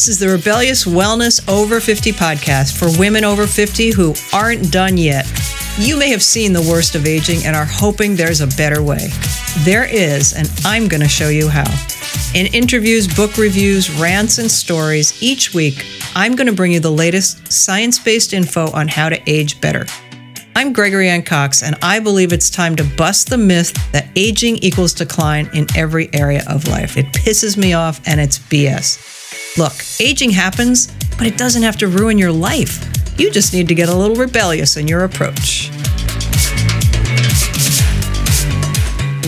This is the Rebellious Wellness Over 50 podcast for women over 50 who aren't done yet. You may have seen the worst of aging and are hoping there's a better way. There is, and I'm going to show you how. In interviews, book reviews, rants, and stories, each week, I'm going to bring you the latest science based info on how to age better. I'm Gregory Ann Cox, and I believe it's time to bust the myth that aging equals decline in every area of life. It pisses me off, and it's BS. Look, aging happens, but it doesn't have to ruin your life. You just need to get a little rebellious in your approach.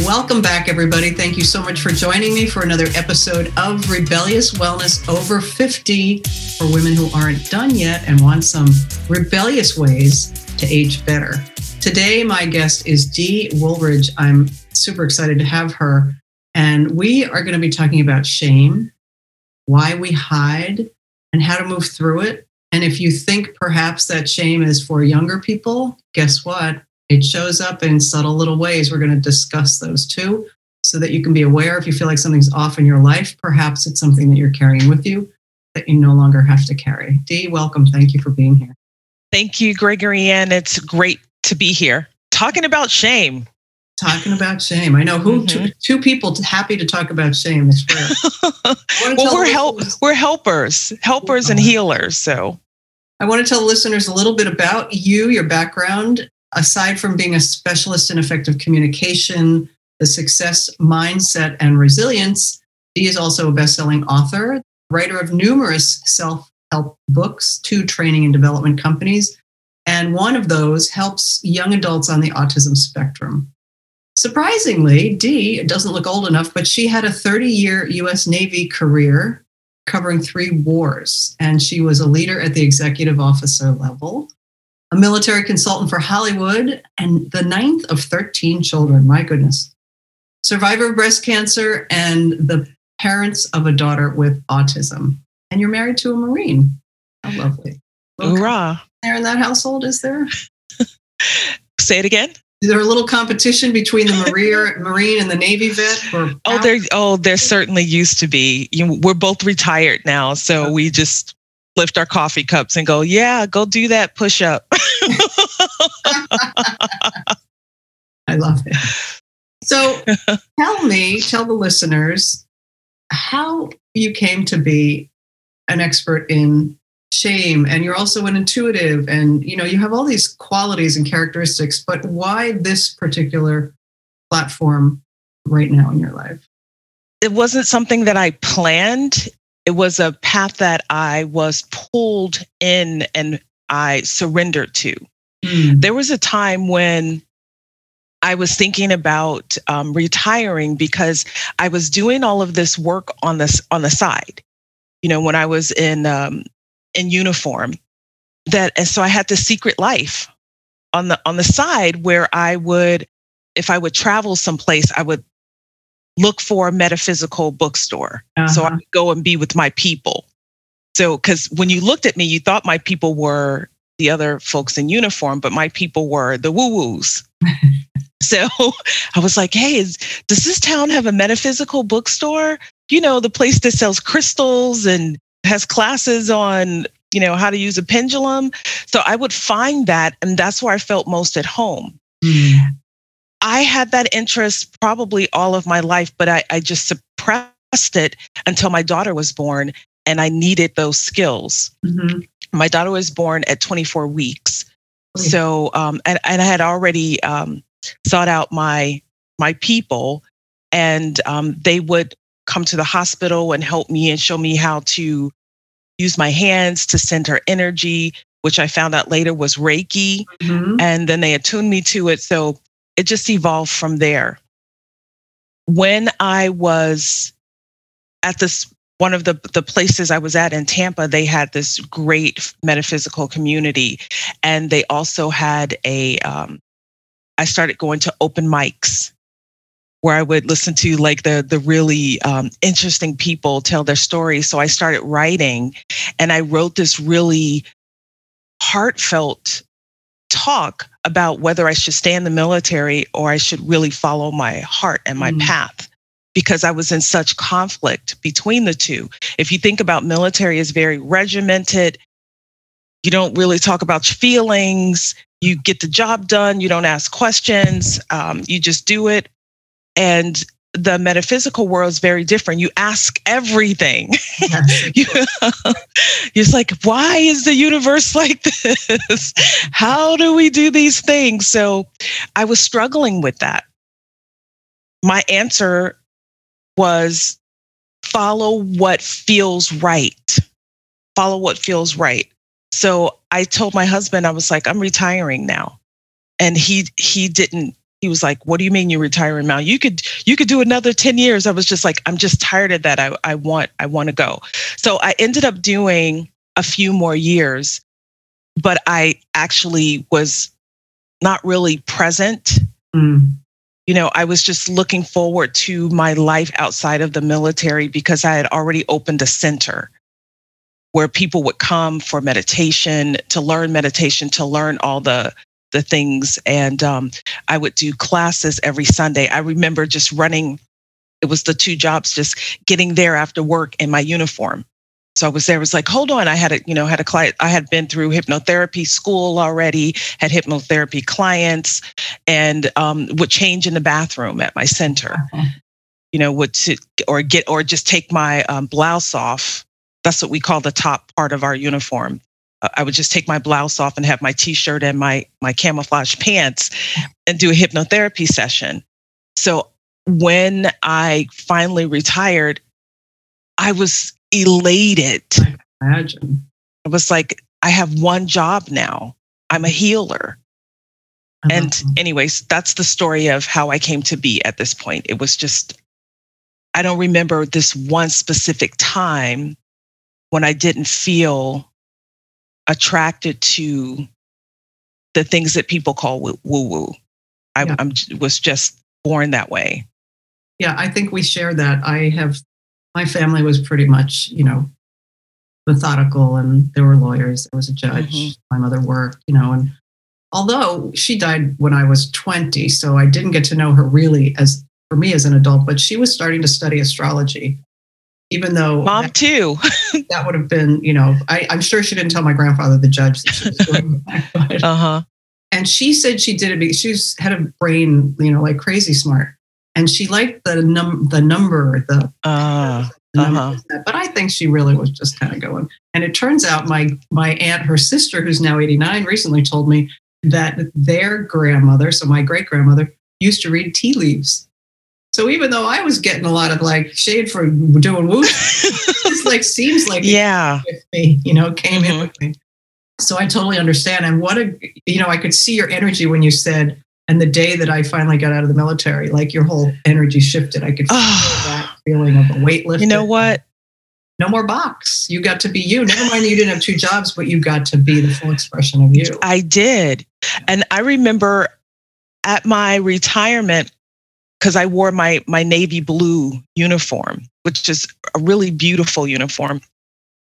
Welcome back, everybody. Thank you so much for joining me for another episode of Rebellious Wellness Over 50 for women who aren't done yet and want some rebellious ways to age better. Today, my guest is Dee Woolridge. I'm super excited to have her. And we are going to be talking about shame, why we hide, and how to move through it. And if you think perhaps that shame is for younger people, guess what? It shows up in subtle little ways. We're going to discuss those too so that you can be aware if you feel like something's off in your life. Perhaps it's something that you're carrying with you that you no longer have to carry. Dee, welcome. Thank you for being here. Thank you, Gregory Ann. It's great to be here talking about shame. Talking about shame. I know who mm-hmm. two, two, people happy to talk about shame. Well, we're help we're helpers, helpers and healers. So I want to tell listeners a little bit about you, your background. Aside from being a specialist in effective communication, the success mindset and resilience, Dee is also a best-selling author, writer of numerous self help books, two training and development companies, and one of those helps young adults on the autism spectrum. Surprisingly, Dee doesn't look old enough, but she had a 30 year US Navy career covering three wars, and she was a leader at the executive officer level, a military consultant for Hollywood, and the ninth of 13 children. My goodness. Survivor of breast cancer and the parents of a daughter with autism and you're married to a Marine. How lovely. Hoorah. There in that household, is there? Say it again. Is there a little competition between the Marine, Marine and the Navy vet? oh, there. Oh, there certainly used to be. You, we're both retired now, so we just lift our coffee cups and go, "Yeah, go do that push up." I love it. So, tell me, tell the listeners how you came to be an expert in shame and you're also an intuitive and you know you have all these qualities and characteristics but why this particular platform right now in your life? It wasn't something that i planned. It was a path that i was pulled in and i surrendered to. Mm. there was a time when I was thinking about um, retiring because I was doing all of this work on this on the side. You know, when I was in um, in uniform. That and so I had this secret life on the on the side where I would, if I would travel someplace, I would look for a metaphysical bookstore. Uh-huh. So I would go and be with my people. So because when you looked at me, you thought my people were the other folks in uniform, but my people were the woo woos. so I was like, hey, is, does this town have a metaphysical bookstore? you know, the place that sells crystals and has classes on, you know, how to use a pendulum. So I would find that, and that's where I felt most at home. Mm. I had that interest probably all of my life, but I, I just suppressed it until my daughter was born and I needed those skills. Mm-hmm. My daughter was born at 24 weeks. So, um, and, and I had already um, sought out my my people, and um, they would come to the hospital and help me and show me how to use my hands to send her energy, which I found out later was Reiki. Mm-hmm. And then they attuned me to it. So it just evolved from there. When I was at this one of the, the places I was at in Tampa, they had this great metaphysical community. And they also had a. Um, I started going to open mics where I would listen to like the the really um, interesting people tell their stories. So I started writing, and I wrote this really heartfelt talk about whether I should stay in the military or I should really follow my heart and my mm. path. because I was in such conflict between the two. If you think about military is very regimented, you don't really talk about your feelings. You get the job done. You don't ask questions. Um, you just do it. And the metaphysical world is very different. You ask everything. You're just like, why is the universe like this? How do we do these things? So I was struggling with that. My answer was follow what feels right. Follow what feels right. So I told my husband, I was like, I'm retiring now. And he he didn't he was like, "What do you mean you're retiring now? You could you could do another 10 years." I was just like, "I'm just tired of that. I I want I want to go." So I ended up doing a few more years, but I actually was not really present. Mm. You know, I was just looking forward to my life outside of the military because I had already opened a center where people would come for meditation, to learn meditation, to learn all the the things. And um, I would do classes every Sunday. I remember just running, it was the two jobs, just getting there after work in my uniform. So I was there, I was like, hold on. I had a, you know, had a client, I had been through hypnotherapy school already, had hypnotherapy clients, and um, would change in the bathroom at my center. Uh-huh. You know, would sit or get or just take my um, blouse off. That's what we call the top part of our uniform. Uh, I would just take my blouse off and have my t-shirt and my my camouflage pants and do a hypnotherapy session. So when I finally retired, I was elated. I imagine. I was like, I have one job now. I'm a healer. Uh-huh. And anyways, that's the story of how I came to be at this point. It was just I don't remember this one specific time when I didn't feel attracted to the things that people call woo woo. I yeah. I'm, was just born that way. Yeah, I think we share that. I have, my family was pretty much, you know, methodical and there were lawyers, there was a judge, mm-hmm. my mother worked, you know, and although she died when I was 20, so I didn't get to know her really as for me as an adult, but she was starting to study astrology even though mom that, too. that would have been you know I, am sure she didn't tell my grandfather the judge that she was doing that, uh-huh. And she said she did it because she was, had a brain you know like crazy smart. And she liked the num the number the uh, uh-huh. but i think she really was just kind of going. And it turns out my my aunt her sister who's now 89 recently told me that their grandmother so my great grandmother used to read tea leaves so even though I was getting a lot of like shade for doing woo, it's like seems like yeah, with me, you know, came mm-hmm. in with me. So I totally understand. And what a you know, I could see your energy when you said, and the day that I finally got out of the military, like your whole energy shifted. I could feel that feeling of a weight lifted. You know what? No more box. You got to be you. Never mind that you didn't have two jobs, but you got to be the full expression of you. I did. And I remember at my retirement, because I wore my my navy blue uniform, which is a really beautiful uniform.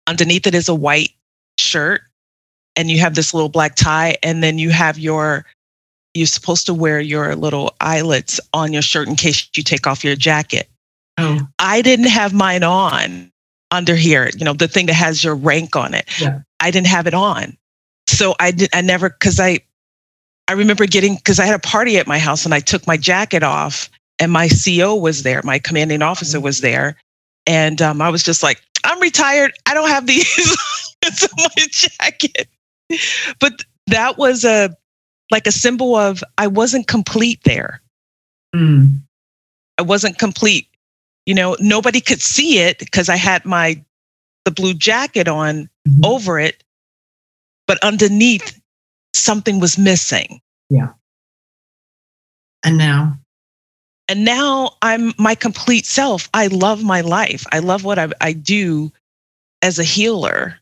Underneath it is a white shirt, and you have this little black tie, and then you have your you're supposed to wear your little eyelets on your shirt in case you take off your jacket. Oh. I didn't have mine on under here, you know, the thing that has your rank on it. Yeah. I didn't have it on. So I did I never cuz I I remember getting because I had a party at my house and I took my jacket off and my CO was there, my commanding officer was there. And um, I was just like, I'm retired. I don't have these. it's my jacket. But that was a like a symbol of I wasn't complete there. Mm. I wasn't complete. You know, nobody could see it because I had my the blue jacket on mm-hmm. over it, but underneath something was missing. Yeah. And now? And now I'm my complete self. I love my life. I love what I, I do as a healer.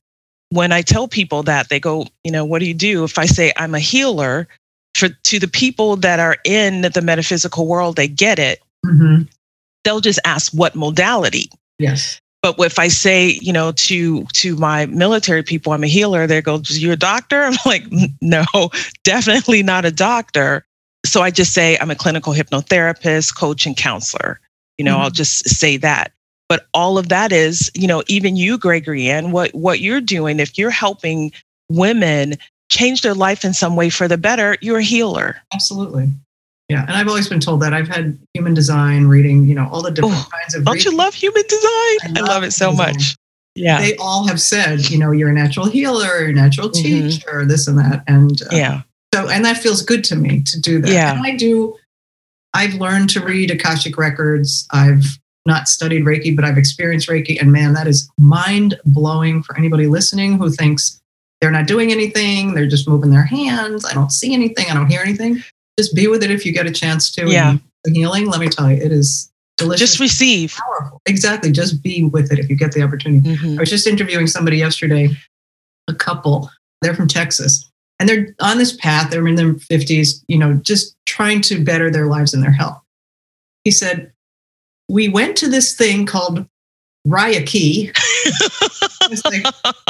When I tell people that, they go, you know, what do you do? If I say I'm a healer, for to the people that are in the metaphysical world, they get it. Mm-hmm. They'll just ask what modality. Yes. But if I say, you know, to to my military people, I'm a healer, they go, "You're a doctor?" I'm like, "No, definitely not a doctor." So I just say I'm a clinical hypnotherapist, coach, and counselor You know, mm-hmm. I'll just say that. But all of that is, you know, even you, Gregory Ann, what what you're doing, if you're helping women change their life in some way for the better, you're a healer. Absolutely. Yeah, and I've always been told that. I've had human design reading, you know, all the different Ooh, kinds of. Don't you love human design? I love, I love it so design. much. Yeah, they all have said, you know, you're a natural healer, you're a natural mm-hmm. teacher, this and that, and uh, yeah. So, and that feels good to me to do that. Yeah, and I do. I've learned to read akashic records. I've not studied Reiki, but I've experienced Reiki, and man, that is mind blowing for anybody listening who thinks they're not doing anything, they're just moving their hands. I don't see anything, I don't hear anything just be with it if you get a chance to. Yeah. The healing, let me tell you, it is delicious. Just receive. Powerful. Exactly. Just be with it if you get the opportunity. Mm-hmm. I was just interviewing somebody yesterday, a couple. They're from Texas. And they're on this path, they're in their 50s, you know, just trying to better their lives and their health. He said, We went to this thing called Reiki. was like,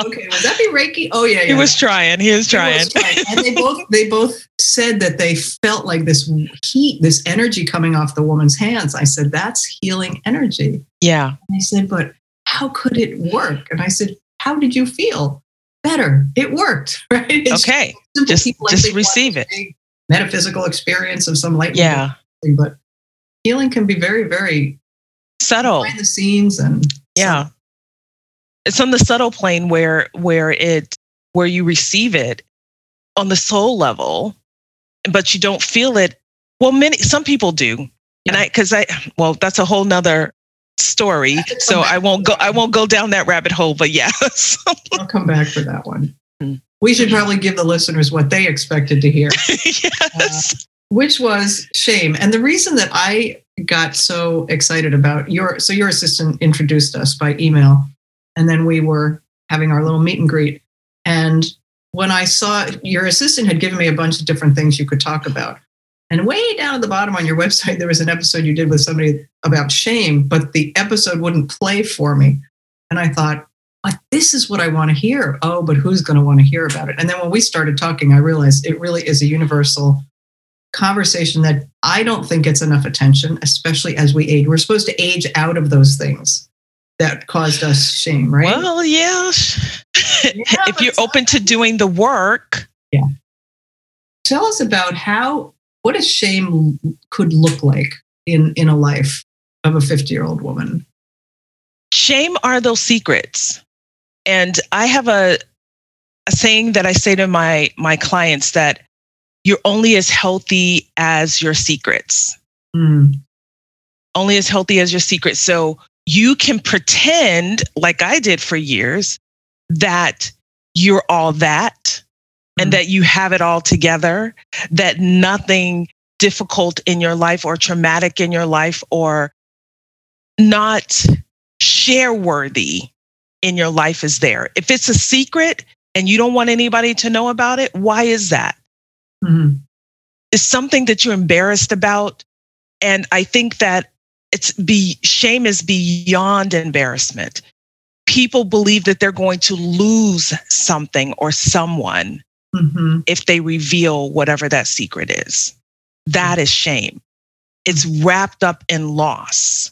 okay, would that be Reiki? Oh yeah, yeah. He was trying. He was trying. He was trying. and they both they both said that they felt like this heat, this energy coming off the woman's hands. I said, that's healing energy. Yeah. And I said, but how could it work? And I said, how did you feel? Better. It worked, right? It's okay. Just, just receive it. Metaphysical experience of some light. Yeah. But healing can be very, very subtle behind the scenes and yeah it's on the subtle plane where where it where you receive it on the soul level but you don't feel it. Well many some people do. Yeah. and i because i well that's a whole nother story. So i won't go i won't go down that rabbit hole but yes i'll come back for that one. Hmm. we should probably give the listeners what they expected to hear. Yes. Uh, which was shame. And the reason that i got so excited about your so your assistant introduced us by email and then we were having our little meet and greet. And when i saw your assistant had given me a bunch of different things you could talk about. And way down at the bottom on your website there was an episode you did with somebody about shame but the episode wouldn't play for me. And i thought but this is what i want to hear. Oh but who's going to want to hear about it? And then when we started talking i realized it really is a universal conversation that I don't think gets enough attention, especially as we age. We're supposed to age out of those things that caused us shame, right? Well, yeah. yeah if you're open to doing the work. Yeah. Tell us about how what a shame could look like in in a life of a 50 year old woman. Shame are those secrets. And I have a, a saying that I say to my my clients that you're only as healthy as your secrets. Mm. Only as healthy as your secrets. So you can pretend, like I did for years, that you're all that and that you have it all together, that nothing difficult in your life or traumatic in your life or not share worthy in your life is there. If it's a secret and you don't want anybody to know about it, why is that? mm-hmm. is something that you're embarrassed about. And I think that it's be shame is beyond embarrassment. People believe that they're going to lose something or someone mm-hmm. if they reveal whatever that secret is. That is shame. It's wrapped up in loss.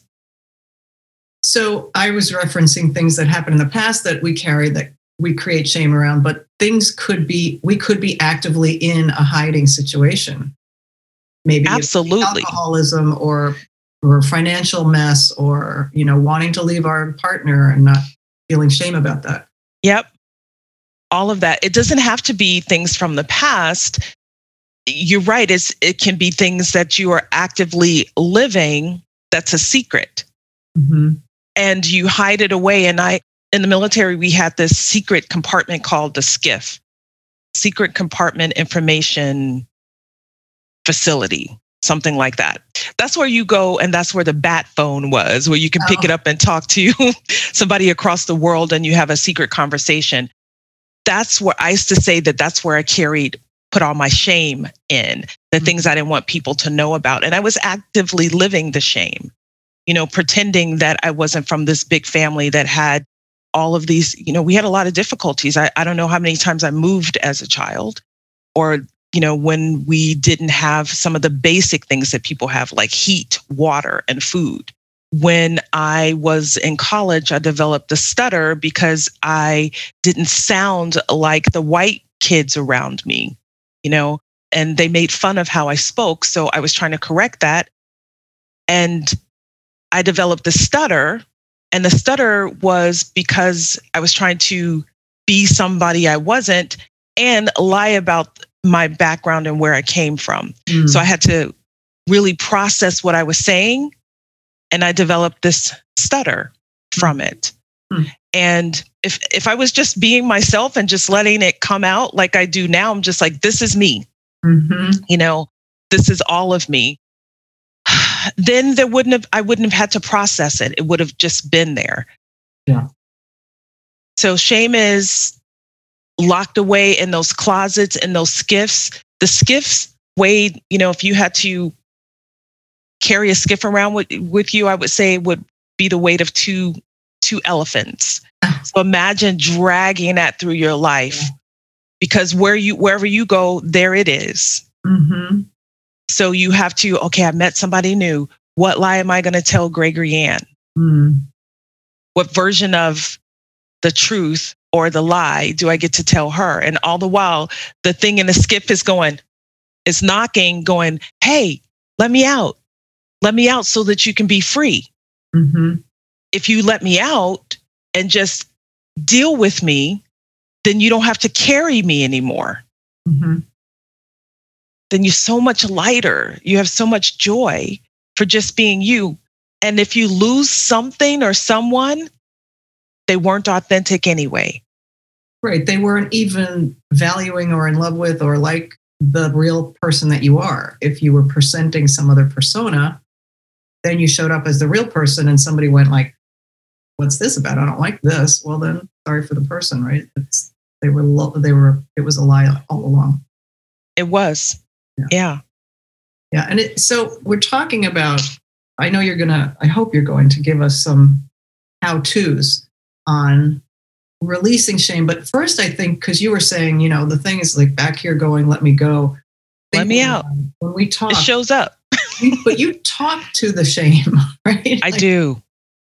So I was referencing things that happened in the past that we carry that we create shame around, but things could be, we could be actively in a hiding situation. Maybe absolutely alcoholism or or financial mess or you know wanting to leave our partner and not feeling shame about that. Yep. All of that. It doesn't have to be things from the past. You're right. It's, it can be things that you are actively living that's a secret. Mm-hmm. And you hide it away. And I, in the military, we had this secret compartment called the SCIF Secret Compartment Information Facility, something like that. That's where you go, and that's where the bat phone was, where you can oh. pick it up and talk to somebody across the world and you have a secret conversation. That's where I used to say that that's where I carried, put all my shame in, the mm-hmm. things I didn't want people to know about. And I was actively living the shame you know, pretending that I wasn't from this big family that had all of these, you know, we had a lot of difficulties. I, I don't know how many times I moved as a child or, you know, when we didn't have some of the basic things that people have like heat, water, and food. when I was in college, I developed a stutter because I didn't sound like the white kids around me, you know, and they made fun of how I spoke. So I was trying to correct that. And I developed the stutter. And the stutter was because I was trying to be somebody I wasn't and lie about my background and where I came from. Mm. So I had to really process what I was saying and I developed this stutter from hmm. it. Hmm. And if if I was just being myself and just letting it come out like I do now, I'm just like, this is me. Mm-hmm. You know, this is all of me. then there wouldn't have I wouldn't have had to process it. It would have just been there. Yeah. So shame is locked away in those closets and those SCIFs. The SCIFs weighed, you know, if you had to carry a SCIF around with, with you, I would say would be the weight of two two elephants. So imagine dragging that through your life because where you wherever you go, there it is. Mm-hmm. So you have to, okay, I met somebody new. What lie am I going to tell Gregory Ann? Mm. What version of the truth or the lie do I get to tell her? And all the while, the thing in the SCIF is going, is knocking, going, hey, let me out. Let me out so that you can be free. Mm-hmm. If you let me out and just deal with me, then you don't have to carry me anymore. Mm-hmm. Then you're so much lighter. You have so much joy for just being you. And if you lose something or someone, they weren't authentic anyway. Right. They weren't even valuing or in love with or like the real person that you are. If you were presenting some other persona, then you showed up as the real person and somebody went like what's this about i don't like this well then sorry for the person right it's, they were they were it was a lie all along it was yeah yeah, yeah. and it, so we're talking about i know you're gonna i hope you're going to give us some how to's on releasing shame but first i think because you were saying you know the thing is like back here going let me go let me out when we talk it shows up but you talk to the shame, right? I like, do.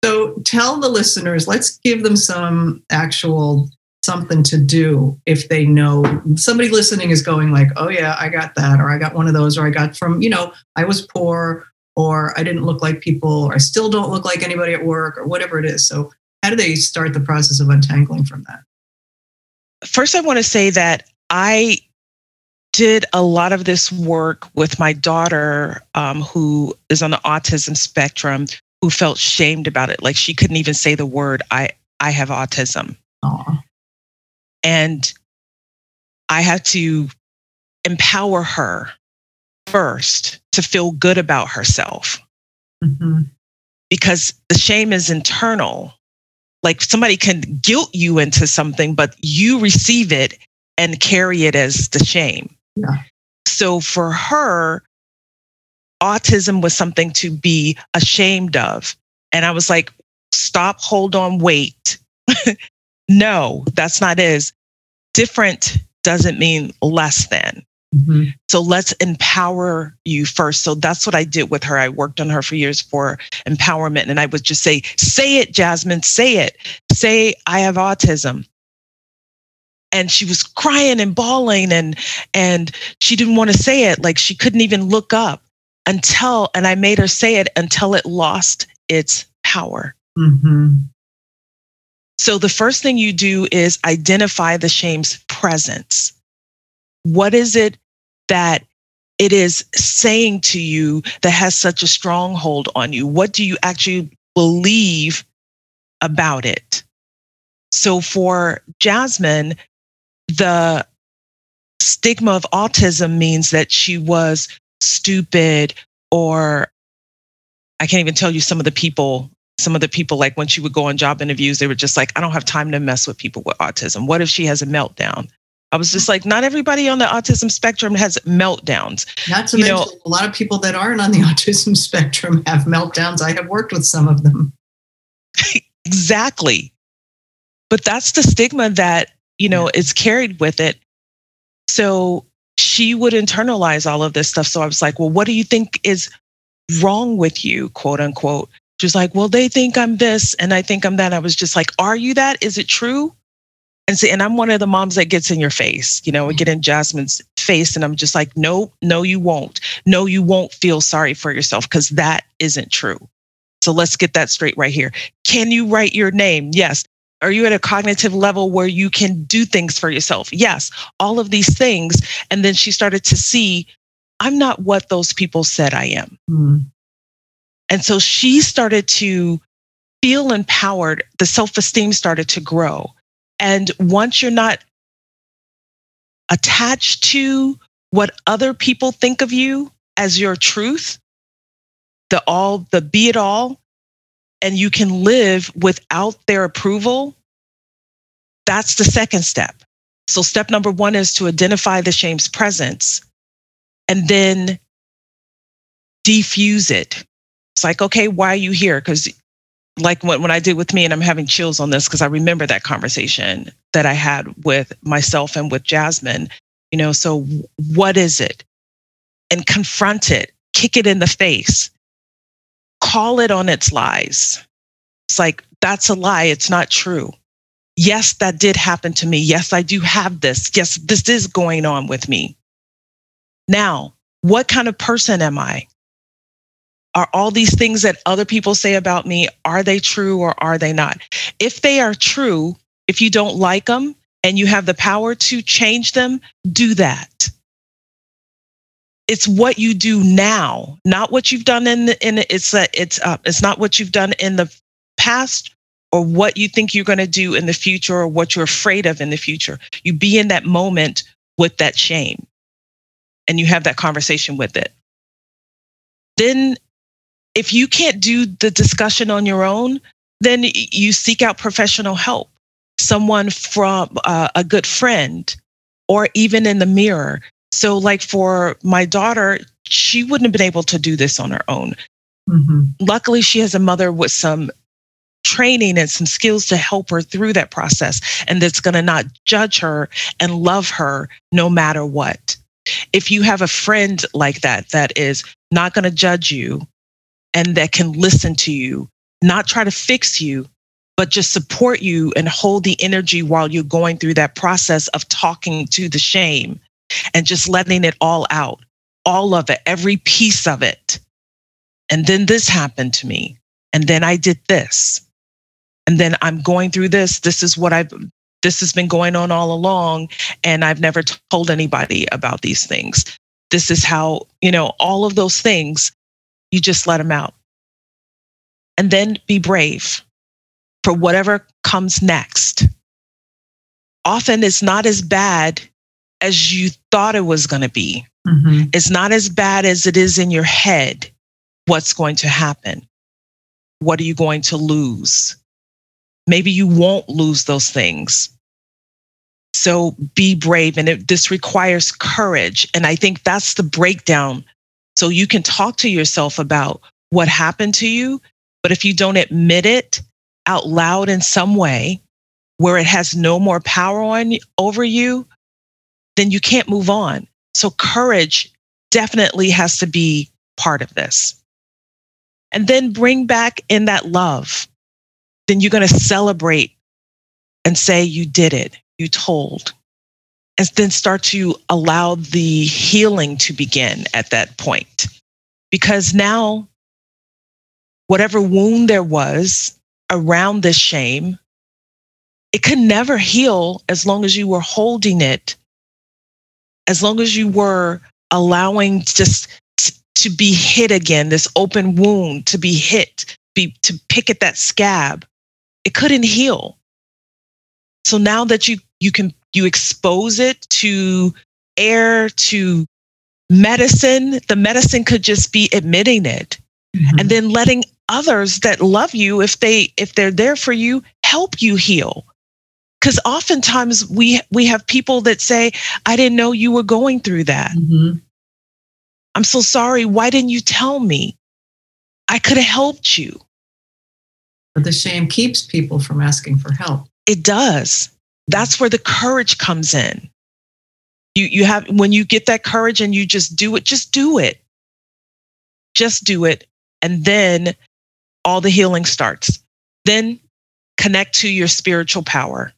So tell the listeners, let's give them some actual something to do if they know somebody listening is going like, oh yeah, I got that, or I got one of those, or I got from, you know, I was poor, or I didn't look like people, or I still don't look like anybody at work, or whatever it is. So how do they start the process of untangling from that? First, I want to say that I did a lot of this work with my daughter, um, who is on the autism spectrum, who felt shamed about it. Like she couldn't even say the word, I, I have autism. Aww. And I had to empower her first to feel good about herself. Mm-hmm. Because the shame is internal. Like somebody can guilt you into something, but you receive it and carry it as the shame. Yeah. So for her, autism was something to be ashamed of. And I was like, stop, hold on, wait. no, that's not is. Different doesn't mean less than. Mm-hmm. So let's empower you first. So that's what I did with her. I worked on her for years for empowerment. And I would just say, say it, Jasmine, say it. Say, I have autism and she was crying and bawling and and she didn't want to say it like she couldn't even look up until and i made her say it until it lost its power mm-hmm. so the first thing you do is identify the shame's presence what is it that it is saying to you that has such a stronghold on you what do you actually believe about it so for Jasmine, the stigma of autism means that she was stupid or I can't even tell you some of the people, some of the people, like when she would go on job interviews, they were just like, I don't have time to mess with people with autism. What if she has a meltdown? I was just like, not everybody on the autism spectrum has meltdowns. Not to you mention, know, a lot of people that aren't on the autism spectrum have meltdowns. I have worked with some of them. exactly. But that's the stigma that you know, yeah. is carried with it. So she would internalize all of this stuff. So I was like, well, what do you think is wrong with you, quote unquote? She's like, well, they think I'm this and I think I'm that. I was just like, are you that? Is it true? And see, and I'm one of the moms that gets in your face, you know, we get in Jasmine's face and I'm just like, no, no, you won't. No, you won't feel sorry for yourself because that isn't true. So let's get that straight right here. Can you write your name? Yes. Are you at a cognitive level where you can do things for yourself? Yes. All of these things. And then she started to see, I'm not what those people said I am. Mm. And so she started to feel empowered. The self esteem started to grow. And once you're not attached to what other people think of you as your truth, the all, the be it all, and you can live without their approval, that's the second step. So, step number one is to identify the shame's presence and then defuse it. It's like, okay, why are you here? Because like when, when I did with me, and I'm having chills on this because I remember that conversation that I had with myself and with Jasmine. You know, so what is it? And confront it, kick it in the face, call it on its lies. It's like, that's a lie. It's not true. Yes, that did happen to me. Yes, I do have this. Yes, this is going on with me. Now, what kind of person am I? Are all these things that other people say about me are they true or are they not? If they are true if you don't like them and you have the power to change them do that. It's what you do now not what you've done in the in it's a, it's uh, it's not what you've done in the past or what you think you're going to do in the future or what you're afraid of in the future. You be in that moment with that shame and you have that conversation with it. Then if you can't do the discussion on your own, then you seek out professional help, someone from uh, a good friend, or even in the mirror. So, like for my daughter, she wouldn't have been able to do this on her own. Mm-hmm. Luckily, she has a mother with some training and some skills to help her through that process and that's going to not judge her and love her no matter what. If you have a friend like that, that is not going to judge you, and that can listen to you, not try to fix you, but just support you and hold the energy while you're going through that process of talking to the shame and just letting it all out, all of it, every piece of it. And then this happened to me. And then I did this. And then I'm going through this. This is what I've, this has been going on all along. And I've never told anybody about these things. This is how, you know, all of those things you just let them out. And then be brave for whatever comes next. Often it's not as bad as you thought it was going to be. Mm-hmm. It's not as bad as it is in your head. What's going to happen? What are you going to lose? Maybe you won't lose those things. So be brave. And it, this requires courage. And I think that's the breakdown so you can talk to yourself about what happened to you. But if you don't admit it out loud in some way where it has no more power on over you, then you can't move on. So courage definitely has to be part of this. And then bring back in that love. Then you're going to celebrate and say you did it. You told and then start to allow the healing to begin at that point. Because now, whatever wound there was around this shame, it could never heal as long as you were holding it, as long as you were allowing just to be hit again, this open wound to be hit, be to pick at that scab. It couldn't heal. So now that you you can you expose it to air, to medicine. The medicine could just be admitting it mm-hmm. and then letting others that love you, if they if they're there for you, help you heal. Because oftentimes we we have people that say, "I didn't know you were going through that. Mm-hmm. I'm so sorry. Why didn't you tell me? I could have helped you." But the shame keeps people from asking for help. It does that's where the courage comes in. You, you have, when you get that courage and you just do it, just do it. Just do it. And then all the healing starts. Then connect to your spiritual power.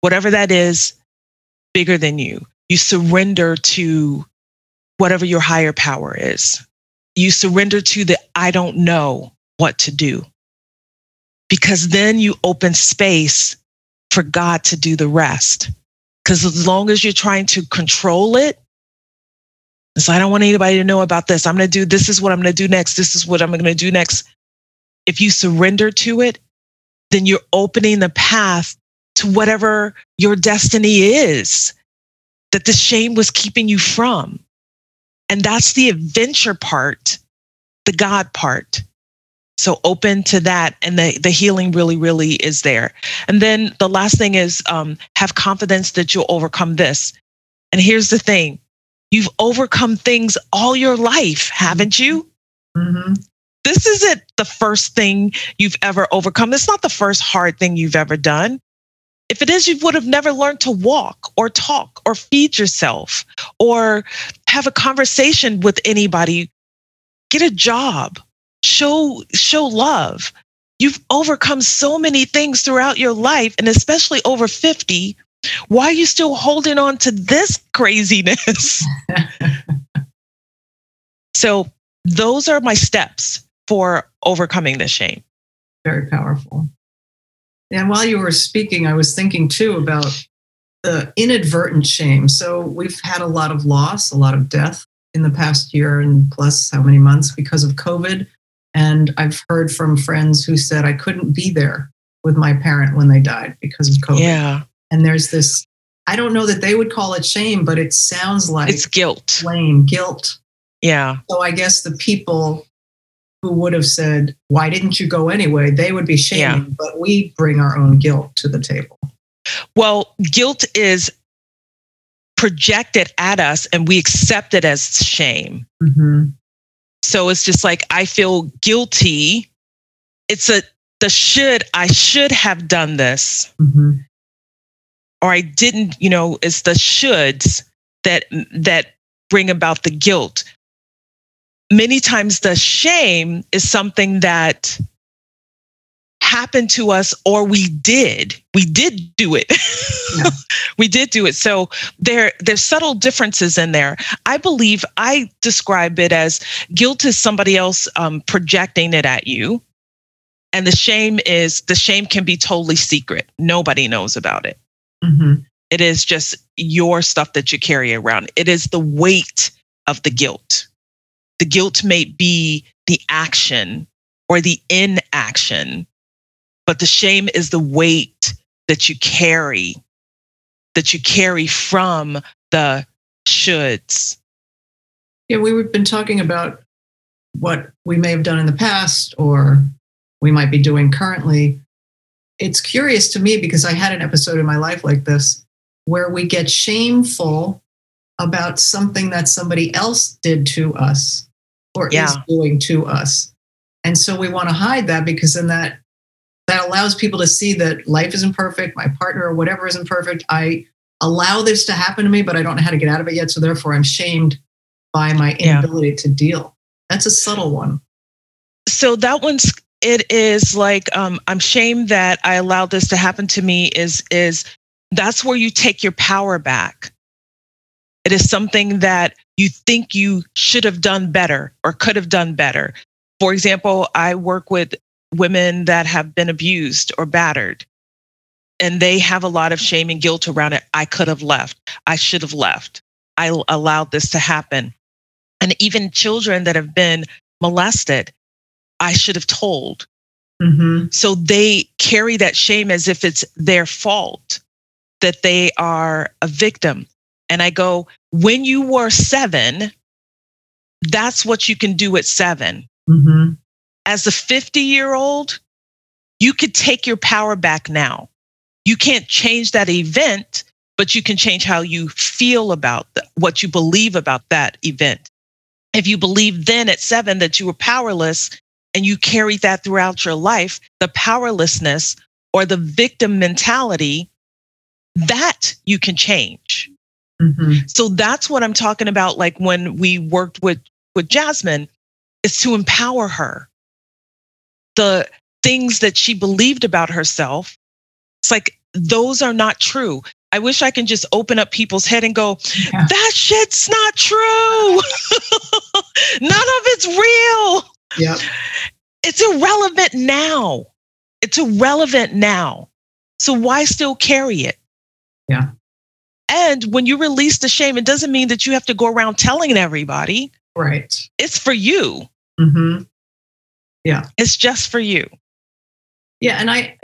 Whatever that is, bigger than you. You surrender to whatever your higher power is. You surrender to the I don't know what to do. Because then you open space for God to do the rest. Because as long as you're trying to control it, so I don't want anybody to know about this. I'm going to do this is what I'm going to do next. This is what I'm going to do next. If you surrender to it, then you're opening the path to whatever your destiny is that the shame was keeping you from. And that's the adventure part, the God part. So open to that, and the, the healing really, really is there. And then the last thing is um, have confidence that you'll overcome this. And here's the thing you've overcome things all your life, haven't you? Mm-hmm. This isn't the first thing you've ever overcome. It's not the first hard thing you've ever done. If it is, you would have never learned to walk or talk or feed yourself or have a conversation with anybody, get a job, show, show love. You've overcome so many things throughout your life, and especially over 50. Why are you still holding on to this craziness? so, those are my steps for overcoming the shame. Very powerful. And while you were speaking, I was thinking too about the inadvertent shame. So we've had a lot of loss, a lot of death in the past year and plus how many months because of COVID. And I've heard from friends who said I couldn't be there with my parent when they died because of COVID. Yeah. And there's this, I don't know that they would call it shame, but it sounds like it's guilt. Blame, guilt. Yeah. So I guess the people who would have said, Why didn't you go anyway? They would be shaming, yeah. but we bring our own guilt to the table. Well, guilt is projected at us and we accept it as shame. Mm-hmm. So it's just like, I feel guilty. It's a, the should, I should have done this. Mm-hmm. Or I didn't, you know, it's the shoulds that, that bring about the guilt many times the shame is something that happened to us or we did we did do it. Yeah. we did do it. So there there's subtle differences in there. I believe i describe it as guilt is somebody else um, projecting it at you. And the shame is the shame can be totally secret. Nobody knows about it. Mm-hmm. it is just your stuff that you carry around. It is the weight of the guilt. The guilt may be the action or the inaction, but the shame is the weight that you carry, that you carry from the shoulds. Yeah, we've been talking about what we may have done in the past or we might be doing currently. It's curious to me because I had an episode in my life like this where we get shameful about something that somebody else did to us or yeah. is doing to us. And so we want to hide that because then that that allows people to see that life isn't perfect, my partner or whatever isn't perfect. I allow this to happen to me, but I don't know how to get out of it yet. So therefore I'm shamed by my inability yeah. to deal. That's a subtle one. So that one's it is like um, I'm shamed that I allowed this to happen to me is is that's where you take your power back. It is something that you think you should have done better or could have done better. For example, I work with women that have been abused or battered, and they have a lot of shame and guilt around it. I could have left. I should have left. I allowed this to happen. And even children that have been molested, I should have told. Mm-hmm. So they carry that shame as if it's their fault that they are a victim. And I go, when you were seven, that's what you can do at 7 mm-hmm. As a 50 year old, you could take your power back now. You can't change that event, but you can change how you feel about the, what you believe about that event. If you believe then at seven that you were powerless and you carried that throughout your life, the powerlessness or the victim mentality, that you can change. Mm-hmm. So that's what I'm talking about. Like when we worked with with Jasmine, is to empower her. The things that she believed about herself. It's like those are not true. I wish I can just open up people's head and go, yeah. that shit's not true. None of it's real. Yeah. It's irrelevant now. It's irrelevant now. So why still carry it? Yeah. And when you release the shame, it doesn't mean that you have to go around telling everybody. Right. It's for you. Mm-hmm. Yeah. It's just for you. Yeah. And I,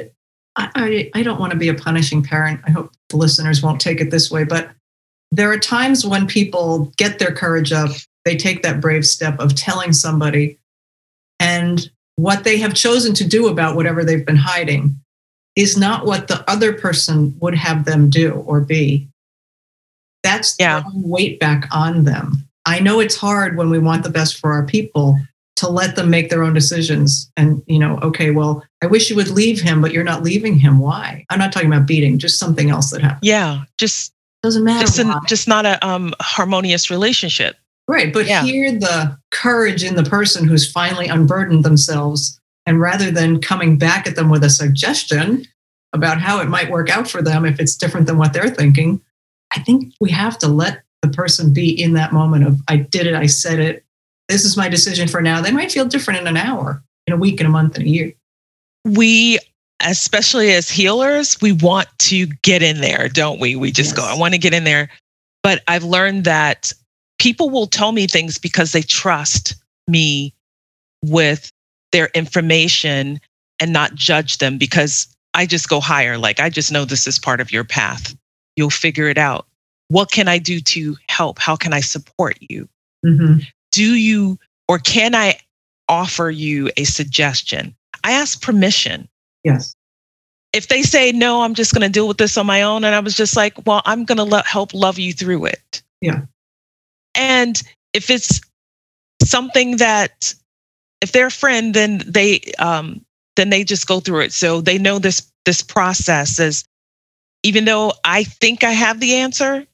I, I don't want to be a punishing parent. I hope the listeners won't take it this way, but there are times when people get their courage up, they take that brave step of telling somebody, and what they have chosen to do about whatever they've been hiding is not what the other person would have them do or be. That's yeah. weight back on them. I know it's hard when we want the best for our people, to let them make their own decisions and you know okay well i wish you would leave him but you're not leaving him. Why? I'm not talking about beating just something else that happened. Yeah just doesn't matter just, an, just not a um, harmonious relationship. Right but yeah. hear the courage in the person who's finally unburdened themselves and rather than coming back at them with a suggestion about how it might work out for them if it's different than what they're thinking i think we have to let the person be in that moment of i did it i said it this is my decision for now. They might feel different in an hour, in a week, in a month, in a year. We, especially as healers, we want to get in there, don't we? We just yes. go, I want to get in there. But I've learned that people will tell me things because they trust me with their information and not judge them because I just go higher. Like, I just know this is part of your path. You'll figure it out. What can I do to help? How can I support you? Mm-hmm do you or can I offer you a suggestion? I ask permission. Yes. If they say, no, I'm just going to deal with this on my own. And I was just like, well, I'm going to lo- help love you through it. Yeah. And if it's something that, if they're a friend, then they, um, then they just go through it. So they know this, this process is, even though I think I have the answer,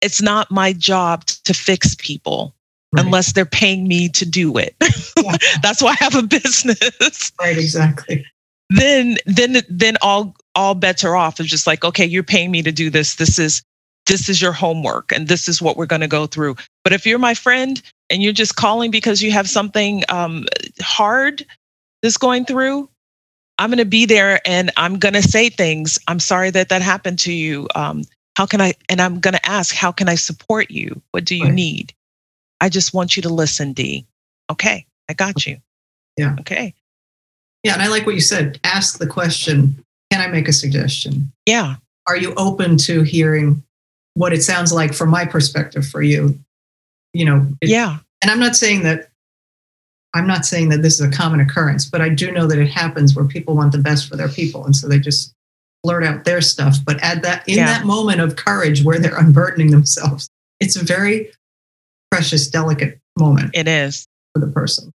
it's not my job to fix people right. unless they're paying me to do it. Yeah. That's why I have a business. Right, exactly. Then then then all all bets are off. It's just like, okay, you're paying me to do this. This is this is your homework and this is what we're going to go through. But if you're my friend and you're just calling because you have something um, hard that's going through, I'm going to be there and I'm going to say things. I'm sorry that that happened to you. Um, how can I? And I'm going to ask, how can I support you? What do you right. need? I just want you to listen, Dee. Okay, I got you. Yeah. Okay. Yeah. And I like what you said. Ask the question Can I make a suggestion? Yeah. Are you open to hearing what it sounds like from my perspective for you? You know, it, yeah. And I'm not saying that. I'm not saying that this is a common occurrence, but I do know that it happens where people want the best for their people. And so they just blurt out their stuff. But at that in yeah. that moment of courage where they're unburdening themselves, it's very precious, delicate moment. It is for the person.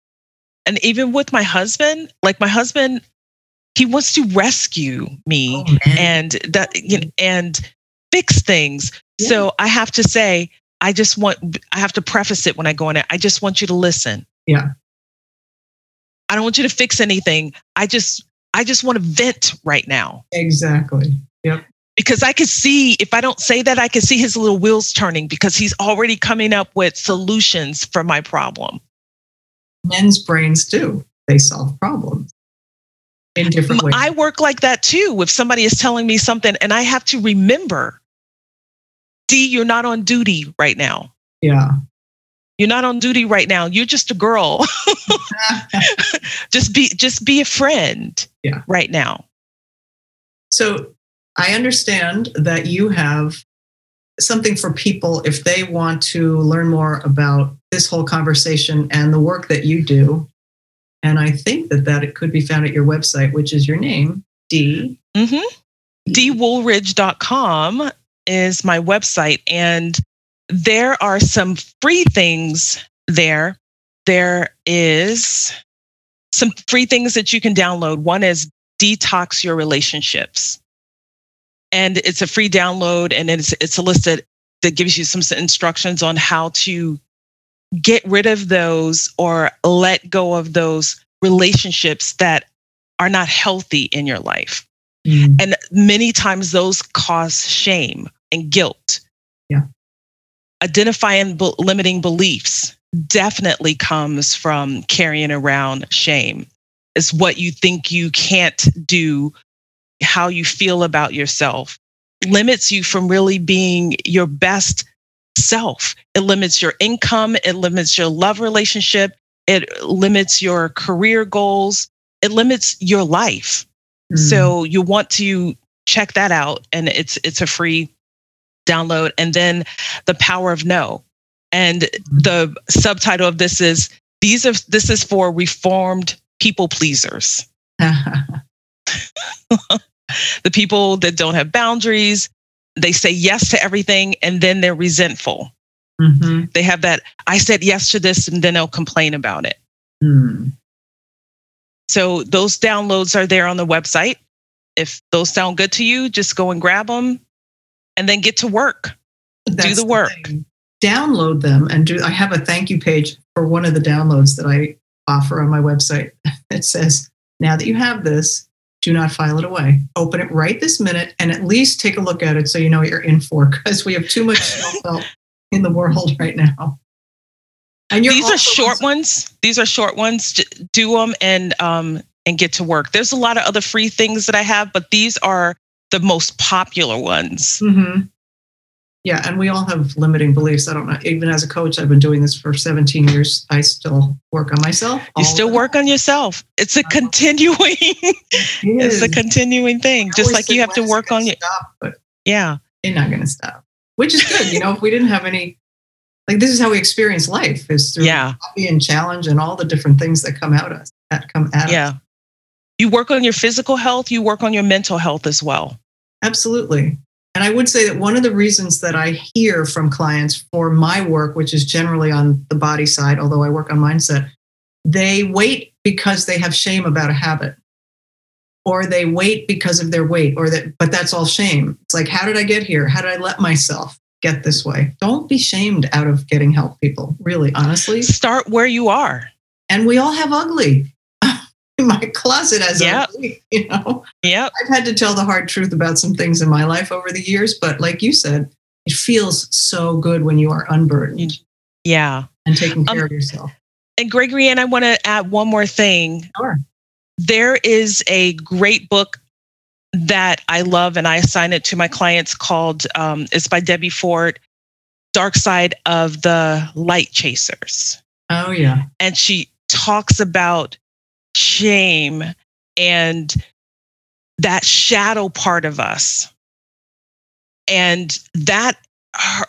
And even with my husband, like my husband, he wants to rescue me oh, and that you know, and fix things. Yeah. So I have to say, I just want I have to preface it when I go in it. I just want you to listen. Yeah. I don't want you to fix anything. I just I just want to vent right now. Exactly. Yep because I could see if I don't say that, I could see his little wheels turning because he's already coming up with solutions for my problem. Men's brains do, they solve problems in different ways. I work like that too. If somebody is telling me something and I have to remember, Dee, you're not on duty right now. Yeah. You're not on duty right now. You're just a girl. just be just be a friend yeah. right now. So I understand that you have something for people if they want to learn more about this whole conversation and the work that you do. And I think that that it could be found at your website, which is your name, Dee. Mm-hmm. DWoolridge.com is my website. And there are some free things there. There is some free things that you can download. One is Detox Your Relationships and it's a free download and it's it's a list that, that gives you some instructions on how to get rid of those or let go of those relationships that are not healthy in your life. Mm. And many times those cause shame and guilt. Yeah. Identifying b- limiting beliefs definitely comes from carrying around shame. It's what you think you can't do, how you feel about yourself, limits you from really being your best self. It limits your income, it limits your love relationship, it limits your career goals, it limits your life. Mm. So you want to check that out and it's it's a free download and then the power of no. And mm. the subtitle of this is these are this is for reformed people pleasers. the people that don't have boundaries, they say yes to everything and then they're resentful. Mm-hmm. They have that, I said yes to this and then they'll complain about it. Mm. So those downloads are there on the website. If those sound good to you, just go and grab them and then get to work. That's do the work. The Download them and do. I have a thank you page for one of the downloads that I offer on my website. It says, now that you have this, do not file it away. Open it right this minute and at least take a look at it so you know what you're in for because we have too much self help in the world right now. And these are short ones. These are short ones. Do them and um, and get to work. There's a lot of other free things that I have, but these are the most popular ones. Mm-hmm. Yeah, and we all have limiting beliefs. I don't know. Even as a coach, I've been doing this for 17 years. I still work on myself. You still work on yourself. It's a continuing. It it's a continuing thing. Just like you have to work on your. Stop, but yeah, you're not going to stop. Which is good. you know, if we didn't have any, like this is how we experience life is through yeah. hobby and challenge and all the different things that come out us that come at yeah. us. You work on your physical health. You work on your mental health as well. Absolutely. And I would say that one of the reasons that I hear from clients for my work, which is generally on the body side, although I work on mindset, they wait because they have shame about a habit. Or they wait because of their weight or that but that's all shame. It's like how did i get here? How did i let myself get this way? Don't be shamed out of getting help people really honestly. Start where you are. And we all have ugly my closet as yep. a you know? Yeah i've had to tell the hard truth about some things in my life over the years but like you said it feels so good when you are unburdened yeah. and taking care um, of yourself. and gregory and i want to add one more thing. Sure. there is a great book that i love and i assign it to my clients called um, it's by debbie ford dark side of the light chasers. Oh yeah. And she talks about shame and that shadow part of us. And that her,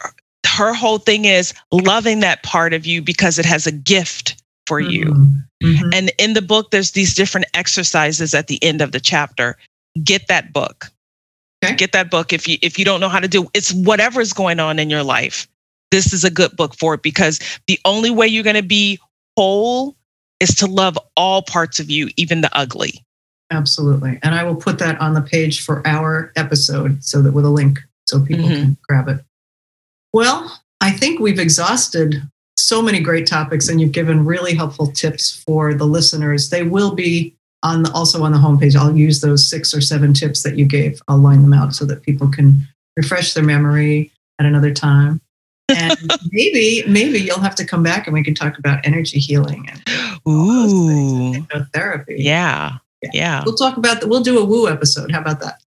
her whole thing is loving that part of you because it has a gift for you. Mm-hmm. mm-hmm. And in the book, there's these different exercises at the end of the chapter. Get that book. Okay. Get that book if you if you don't know how to do it's whatever's going on in your life. This is a good book for it because the only way you're going to be whole is to love all parts of you, even the ugly. Absolutely. And I will put that on the page for our episode so that with a link so people mm-hmm. can grab it. Well, I think we've exhausted so many great topics and you've given really helpful tips for the listeners. They will be on the, also on the homepage. I'll use those six or seven tips that you gave. I'll line them out so that people can refresh their memory at another time and maybe maybe you'll have to come back and we can talk about energy healing and Ooh. hypnotherapy. Yeah. yeah. Yeah. We'll talk about that. We'll do a woo episode. How about that?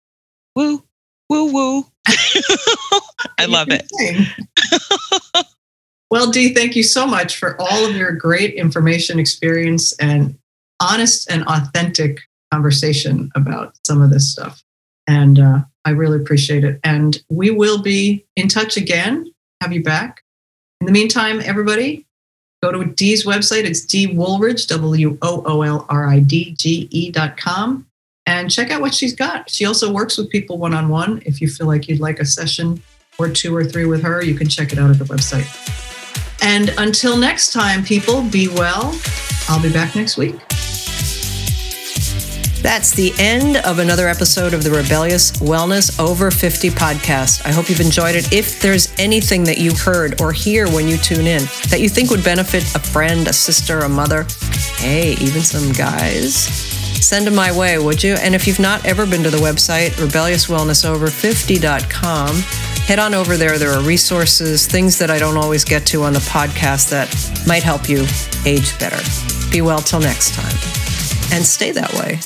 Woo. Woo woo. I love it. well, Dee, thank you so much for all of your great information, experience, and honest and authentic conversation about some of this stuff. And uh, I really appreciate it. And we will be in touch again have you back. In the meantime, everybody, go to Dee's website. It's Dee Woolridge, W O O L R I D G E dot com, and check out what she's got. She also works with people one on one. If you feel like you'd like a session or two or three with her, you can check it out at the website. And until next time, people, be well. I'll be back next week. That's the end of another episode of the Rebellious Wellness Over 50 podcast. I hope you've enjoyed it. If there's anything that you heard or hear when you tune in that you think would benefit a friend, a sister, a mother, hey, even some guys, send them my way, would you? And if you've not ever been to the website, rebelliouswellnessover50.com, head on over there. There are resources, things that I don't always get to on the podcast that might help you age better. Be well till next time. And stay that way.